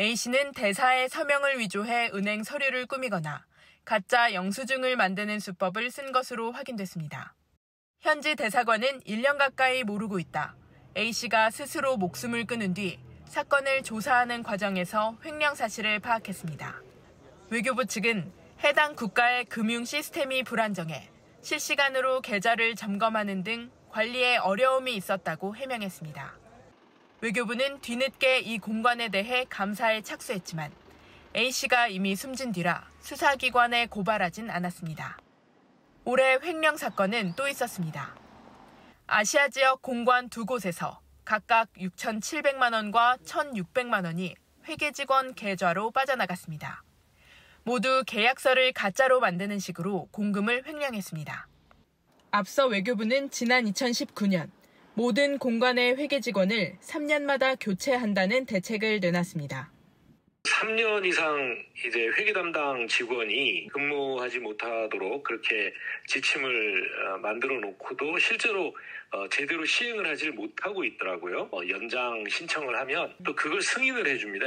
Speaker 20: A 씨는 대사의 서명을 위조해 은행 서류를 꾸미거나 가짜 영수증을 만드는 수법을 쓴 것으로 확인됐습니다. 현지 대사관은 1년 가까이 모르고 있다. A씨가 스스로 목숨을 끊은 뒤 사건을 조사하는 과정에서 횡령 사실을 파악했습니다. 외교부 측은 해당 국가의 금융 시스템이 불안정해 실시간으로 계좌를 점검하는 등 관리에 어려움이 있었다고 해명했습니다. 외교부는 뒤늦게 이 공관에 대해 감사에 착수했지만 A씨가 이미 숨진 뒤라 수사기관에 고발하진 않았습니다. 올해 횡령 사건은 또 있었습니다. 아시아 지역 공관 두 곳에서 각각 6,700만 원과 1,600만 원이 회계 직원 계좌로 빠져나갔습니다. 모두 계약서를 가짜로 만드는 식으로 공금을 횡령했습니다. 앞서 외교부는 지난 2019년 모든 공관의 회계 직원을 3년마다 교체한다는 대책을 내놨습니다.
Speaker 46: 3년 이상 이제 회계 담당 직원이 근무하지 못하도록 그렇게 지침을 어, 만들어 놓고도 실제로 어, 제대로 시행을 하지 못하고 있더라고요. 어, 연장 신청을 하면 또 그걸 승인을 해줍니다.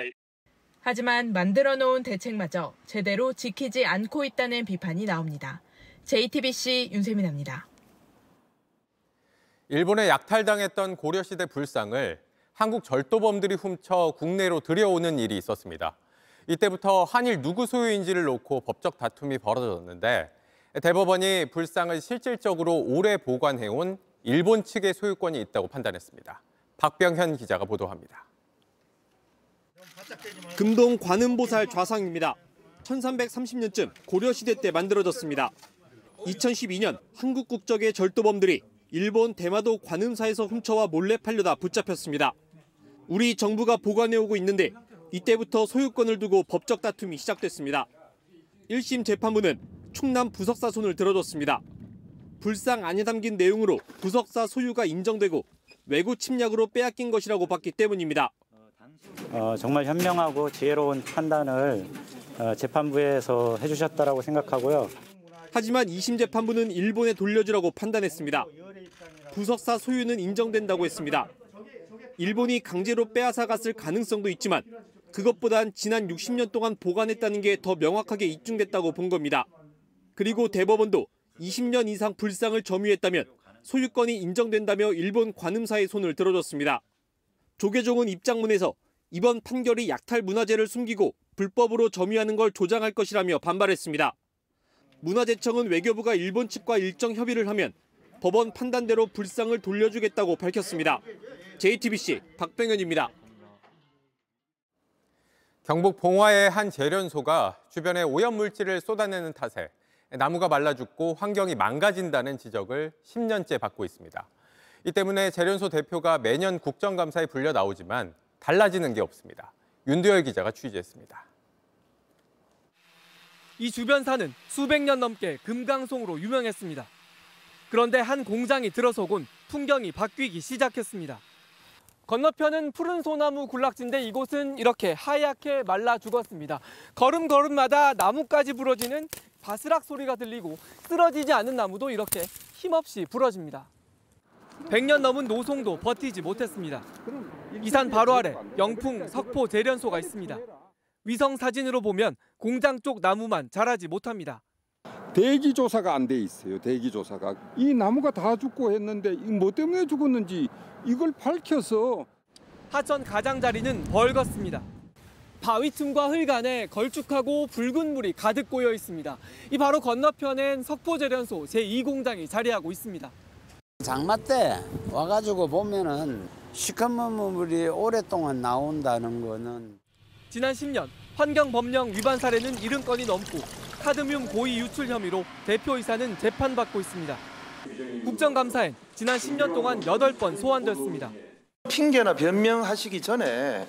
Speaker 20: 하지만 만들어 놓은 대책마저 제대로 지키지 않고 있다는 비판이 나옵니다. JTBC 윤세민입니다.
Speaker 19: 일본에 약탈당했던 고려시대 불상을 한국 절도범들이 훔쳐 국내로 들여오는 일이 있었습니다. 이때부터 한일 누구 소유인지를 놓고 법적 다툼이 벌어졌는데 대법원이 불상을 실질적으로 오래 보관해온 일본 측의 소유권이 있다고 판단했습니다. 박병현 기자가 보도합니다.
Speaker 29: 금동 관음보살 좌상입니다. 1330년쯤 고려시대 때 만들어졌습니다. 2012년 한국 국적의 절도범들이 일본 대마도 관음사에서 훔쳐와 몰래 팔려다 붙잡혔습니다. 우리 정부가 보관해오고 있는데 이때부터 소유권을 두고 법적 다툼이 시작됐습니다. 1심 재판부는 충남 부석사 손을 들어줬습니다. 불상 안에 담긴 내용으로 부석사 소유가 인정되고 외국 침략으로 빼앗긴 것이라고 봤기 때문입니다.
Speaker 47: 어, 정말 현명하고 지혜로운 판단을 어, 재판부에서 해주셨다고 생각하고요.
Speaker 29: 하지만 2심 재판부는 일본에 돌려주라고 판단했습니다. 부석사 소유는 인정된다고 했습니다. 일본이 강제로 빼앗아갔을 가능성도 있지만 그것보단 지난 60년 동안 보관했다는 게 더 명확하게 입증됐다고 본 겁니다. 그리고 대법원도 20년 이상 불상을 점유했다면 소유권이 인정된다며 일본 관음사의 손을 들어줬습니다. 조계종은 입장문에서 이번 판결이 약탈 문화재를 숨기고 불법으로 점유하는 걸 조장할 것이라며 반발했습니다. 문화재청은 외교부가 일본 측과 일정 협의를 하면 법원 판단대로 불상을 돌려주겠다고 밝혔습니다. JTBC 박병현입니다.
Speaker 19: 경북 봉화의 한 재련소가 주변에 오염물질을 쏟아내는 탓에 나무가 말라 죽고 환경이 망가진다는 지적을 10년째 받고 있습니다. 이 때문에 재련소 대표가 매년 국정감사에 불려 나오지만 달라지는 게 없습니다. 윤두열 기자가 취재했습니다.
Speaker 29: 이 주변 산은 수백 년 넘게 금강송으로 유명했습니다. 그런데 한 공장이 들어서곤 풍경이 바뀌기 시작했습니다. 건너편은 푸른 소나무 군락지인데 이곳은 이렇게 하얗게 말라 죽었습니다. 걸음걸음마다 나뭇가지 부러지는 바스락 소리가 들리고 쓰러지지 않은 나무도 이렇게 힘없이 부러집니다. 100년 넘은 노송도 버티지 못했습니다. 이 산 바로 아래 영풍 석포 재련소가 있습니다. 위성 사진으로 보면 공장 쪽 나무만 자라지 못합니다.
Speaker 48: 대기 조사가 안 돼 있어요. 대기 조사가. 이 나무가 다 죽고 했는데 뭐 때문에 죽었는지 이걸 밝혀서
Speaker 29: 하천 가장자리는 벌겋습니다. 바위 틈과 흙안에 걸쭉하고 붉은 물이 가득 고여 있습니다. 이 바로 건너편엔 석포재련소 제2공장이 자리하고 있습니다.
Speaker 41: 장마 때 와가지고 보면은 시커먼 물이 오랫동안 나온다는 거는
Speaker 29: 지난 10년 환경법령 위반 사례는 70건이 넘고 카드뮴 고의 유출 혐의로 대표이사는 재판받고 있습니다. 국정감사엔 지난 10년 동안 8번 소환됐습니다.
Speaker 49: 핑계나 변명하시기 전에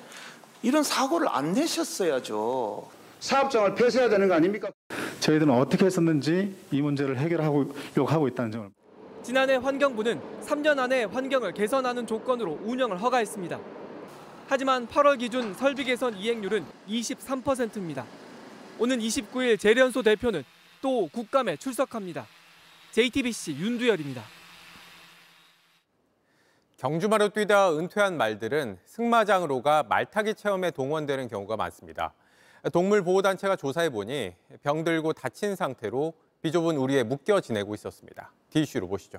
Speaker 49: 이런 사고를 안 내셨어야죠.
Speaker 50: 사업장을 폐쇄해야 되는 거 아닙니까?
Speaker 51: 저희들은 어떻게 했었는지 이 문제를 해결하고 하고 있다는 점을.
Speaker 29: 지난해 환경부는 3년 안에 환경을 개선하는 조건으로 운영을 허가했습니다. 하지만 8월 기준 설비 개선 이행률은 23%입니다. 오는 29일 재련소 대표는 또 국감에 출석합니다. JTBC 윤두열입니다.
Speaker 19: 경주마로 뛰다 은퇴한 말들은 승마장으로가 말타기 체험에 동원되는 경우가 많습니다. 동물보호단체가 조사해보니 병들고 다친 상태로 비좁은 우리에 묶여 지내고 있었습니다. 디슈로 보시죠.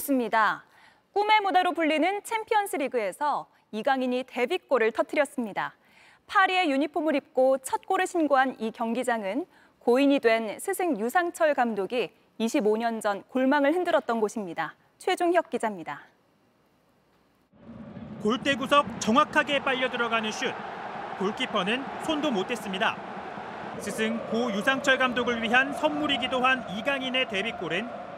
Speaker 36: 있습니다. 꿈의 무대로 불리는 챔피언스 리그에서 이강인이 데뷔골을 터뜨렸습니다. 파리의 유니폼을 입고 첫 골을 신고한 이 경기장은 고인이 된 스승 유상철 감독이 25년 전 골망을 흔들었던 곳입니다. 최종혁 기자입니다.
Speaker 29: 골대 구석 정확하게 빨려 들어가는 슛. 골키퍼는 손도 못 댔습니다. 스승 고 유상철 감독을 위한 선물이기도 한 이강인의 데뷔골은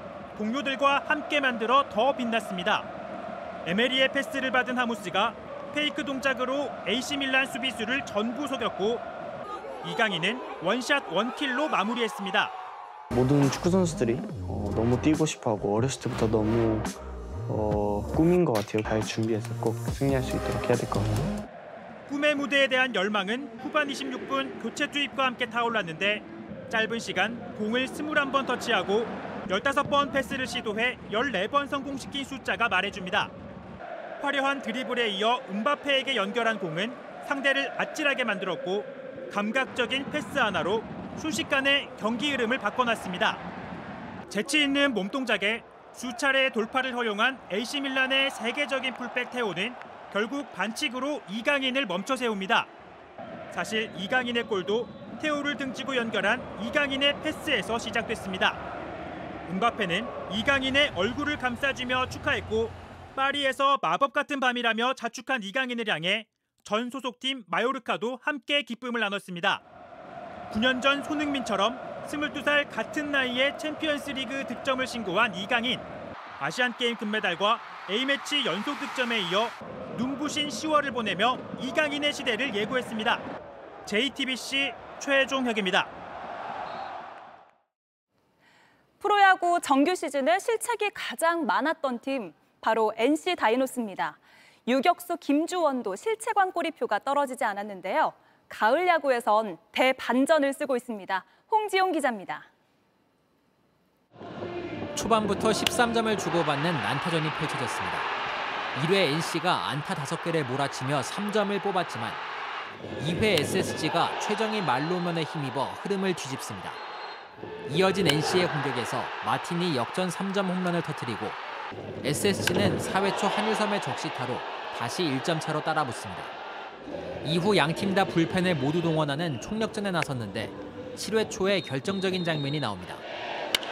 Speaker 29: 동료들과 함께 만들어 더 빛났습니다. 에메리의 패스를 받은 하무스가 페이크 동작으로 AC 밀란 수비수를 전부 속였고 이강인은 원샷 원킬로 마무리했습니다.
Speaker 52: 모든 축구 선수들이 어, 너무 뛰고 싶어하고 어렸을 때부터 너무 어, 꿈인 것 같아요. 잘 준비해서 꼭 승리할
Speaker 29: 수 있도록 해야 될 것 같아요. 꿈의 무대에 대한 열망은 후반 26분 교체 투입과 함께 타올랐는데 짧은 시간 공을 21번 터치하고 15번 패스를 시도해 14번 성공시킨 숫자가 말해줍니다. 화려한 드리블에 이어 은바페에게 연결한 공은 상대를 아찔하게 만들었고 감각적인 패스 하나로 순식간에 경기 흐름을 바꿔놨습니다. 재치 있는 몸 동작에 수차례 돌파를 허용한 AC 밀란의 세계적인 풀백 태오는 결국 반칙으로 이강인을 멈춰 세웁니다. 사실 이강인의 골도 태오를 등지고 연결한 이강인의 패스에서 시작됐습니다. 음바페는 이강인의 얼굴을 감싸주며 축하했고 파리에서 마법 같은 밤이라며 자축한 이강인을 향해 전 소속팀 마요르카도 함께 기쁨을 나눴습니다. 9년 전 손흥민처럼 22살 같은 나이에 챔피언스리그 득점을 신고한 이강인. 아시안게임 금메달과 A매치 연속 득점에 이어 눈부신 10월을 보내며 이강인의 시대를 예고했습니다. JTBC 최종혁입니다.
Speaker 36: 프로야구 정규 시즌에 실책이 가장 많았던 팀 바로 NC 다이노스입니다. 유격수 김주원도 실책왕 꼬리표가 떨어지지 않았는데요. 가을 야구에선 대반전을 쓰고 있습니다. 홍지용 기자입니다.
Speaker 53: 초반부터 13점을 주고받는 난타전이 펼쳐졌습니다. 1회 NC가 안타 5개를 몰아치며 3점을 뽑았지만 2회 SSG가 최정희 말로면에 힘입어 흐름을 뒤집습니다. 이어진 NC의 공격에서 마틴이 역전 3점 홈런을 터뜨리고 SSG는 4회 초 한유섬의 적시타로 다시 1점 차로 따라붙습니다. 이후 양 팀 다 불펜을 모두 동원하는 총력전에 나섰는데 7회 초에 결정적인 장면이 나옵니다.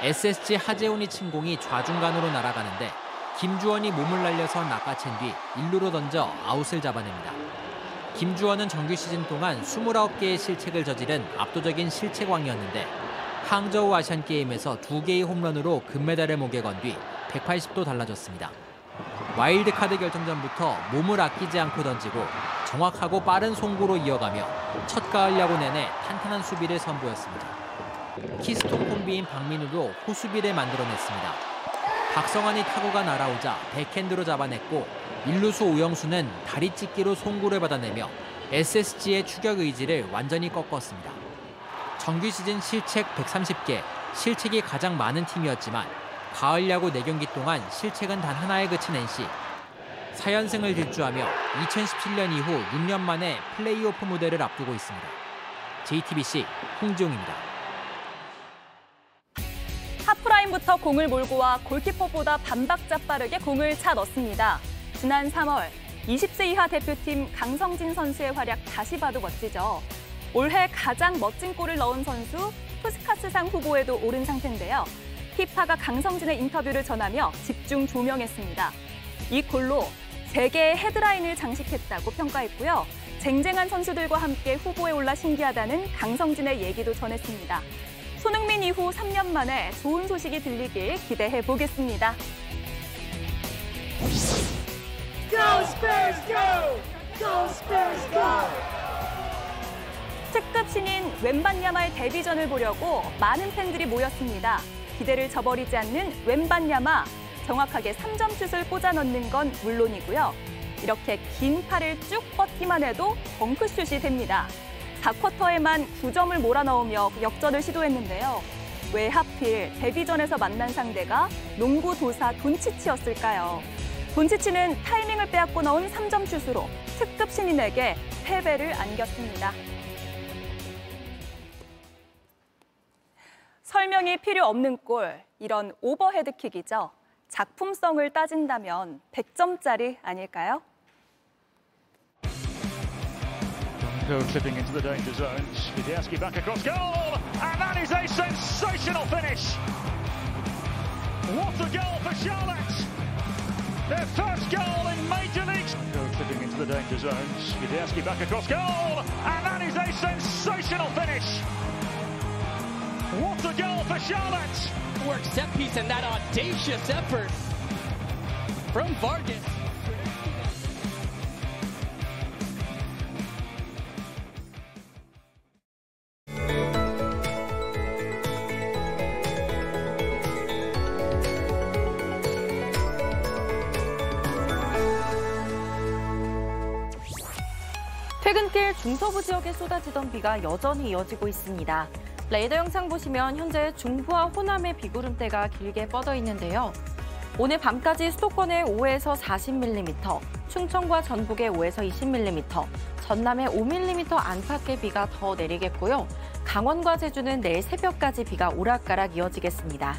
Speaker 53: SSG 하재훈이 침 공이 좌중간으로 날아가는데 김주원이 몸을 날려서 낚아챈 뒤 1루로 던져 아웃을 잡아냅니다. 김주원은 정규 시즌 동안 29개의 실책을 저지른 압도적인 실책왕이었는데 항저우 아시안 게임에서 두 개의 홈런으로 금메달을 목에 건 뒤 180도 달라졌습니다. 와일드카드 결정전부터 몸을 아끼지 않고 던지고 정확하고 빠른 송구로 이어가며 첫 가을 야구 내내 탄탄한 수비를 선보였습니다. 키스톤 콤비인 박민우도 호수비를 만들어냈습니다. 박성환이 타구가 날아오자 백핸드로 잡아냈고 일루수 오영수는 다리 찢기로 송구를 받아내며 SSG의 추격 의지를 완전히 꺾었습니다. 정규 시즌 실책 130개, 실책이 가장 많은 팀이었지만 가을 야구 4경기 동안 실책은 단 하나에 그친 NC. 4연승을 질주하며 2017년 이후 6년 만에 플레이오프 무대를 앞두고 있습니다. JTBC 홍지용입니다.
Speaker 36: 하프라인부터 공을 몰고 와 골키퍼보다 반박자 빠르게 공을 차 넣습니다. 지난 3월 20세 이하 대표팀 강성진 선수의 활약 다시 봐도 멋지죠. 올해 가장 멋진 골을 넣은 선수 푸스카스상 후보에도 오른 상태인데요. 키파가 강성진의 인터뷰를 전하며 집중 조명했습니다. 이 골로 세계의 헤드라인을 장식했다고 평가했고요. 쟁쟁한 선수들과 함께 후보에 올라 신기하다는 강성진의 얘기도 전했습니다. 손흥민 이후 3년 만에 좋은 소식이 들리길 기대해 보겠습니다. Go Spurs, go! g 특급 신인 웬반야마의 데뷔전을 보려고 많은 팬들이 모였습니다. 기대를 저버리지 않는 웬반야마, 정확하게 3점 슛을 꽂아 넣는 건 물론이고요. 이렇게 긴 팔을 쭉 뻗기만 해도 덩크슛이 됩니다. 4쿼터에만 9점을 몰아넣으며 역전을 시도했는데요. 왜 하필 데뷔전에서 만난 상대가 농구 도사 돈치치였을까요? 돈치치는 타이밍을 빼앗고 넣은 3점 슛으로 특급 신인에게 패배를 안겼습니다. 설명이 필요 없는 골, 이런 오버헤드킥이죠. 작품성을 따진다면 100점짜리 아닐까요? clipping into the danger zone. Widiewski back across goal, and that is a sensational finish. What a goal for Charlotte! Their first goal in Major League. Clipping into the danger zone. Widiewski back across goal, and that is a sensational finish. What a goal for Charlotte! Work set piece and that audacious effort from Vargas. 퇴근길 중서부 지역에 쏟아지던 비가 여전히 이어지고 있습니다. 레이더 영상 보시면 현재 중부와 호남의 비구름대가 길게 뻗어 있는데요. 오늘 밤까지 수도권에 5에서 40mm, 충청과 전북에 5에서 20mm, 전남에 5mm 안팎의 비가 더 내리겠고요. 강원과 제주는 내일 새벽까지 비가 오락가락 이어지겠습니다.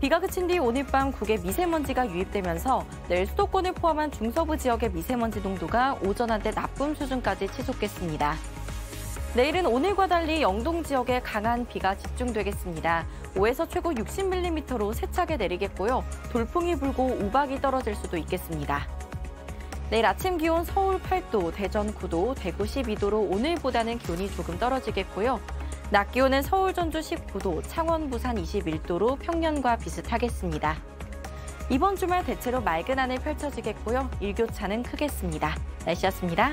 Speaker 36: 비가 그친 뒤 오늘 밤국외 미세먼지가 유입되면서 내일 수도권을 포함한 중서부 지역의 미세먼지 농도가 오전 한때 나쁨 수준까지 치솟겠습니다. 내일은 오늘과 달리 영동 지역에 강한 비가 집중되겠습니다. 5에서 최고 60mm로 세차게 내리겠고요. 돌풍이 불고 우박이 떨어질 수도 있겠습니다. 내일 아침 기온 서울 8도, 대전 9도, 대구 12도로 오늘보다는 기온이 조금 떨어지겠고요. 낮 기온은 서울 전주 19도, 창원 부산 21도로 평년과 비슷하겠습니다. 이번 주말 대체로 맑은 하늘 펼쳐지겠고요. 일교차는 크겠습니다. 날씨였습니다.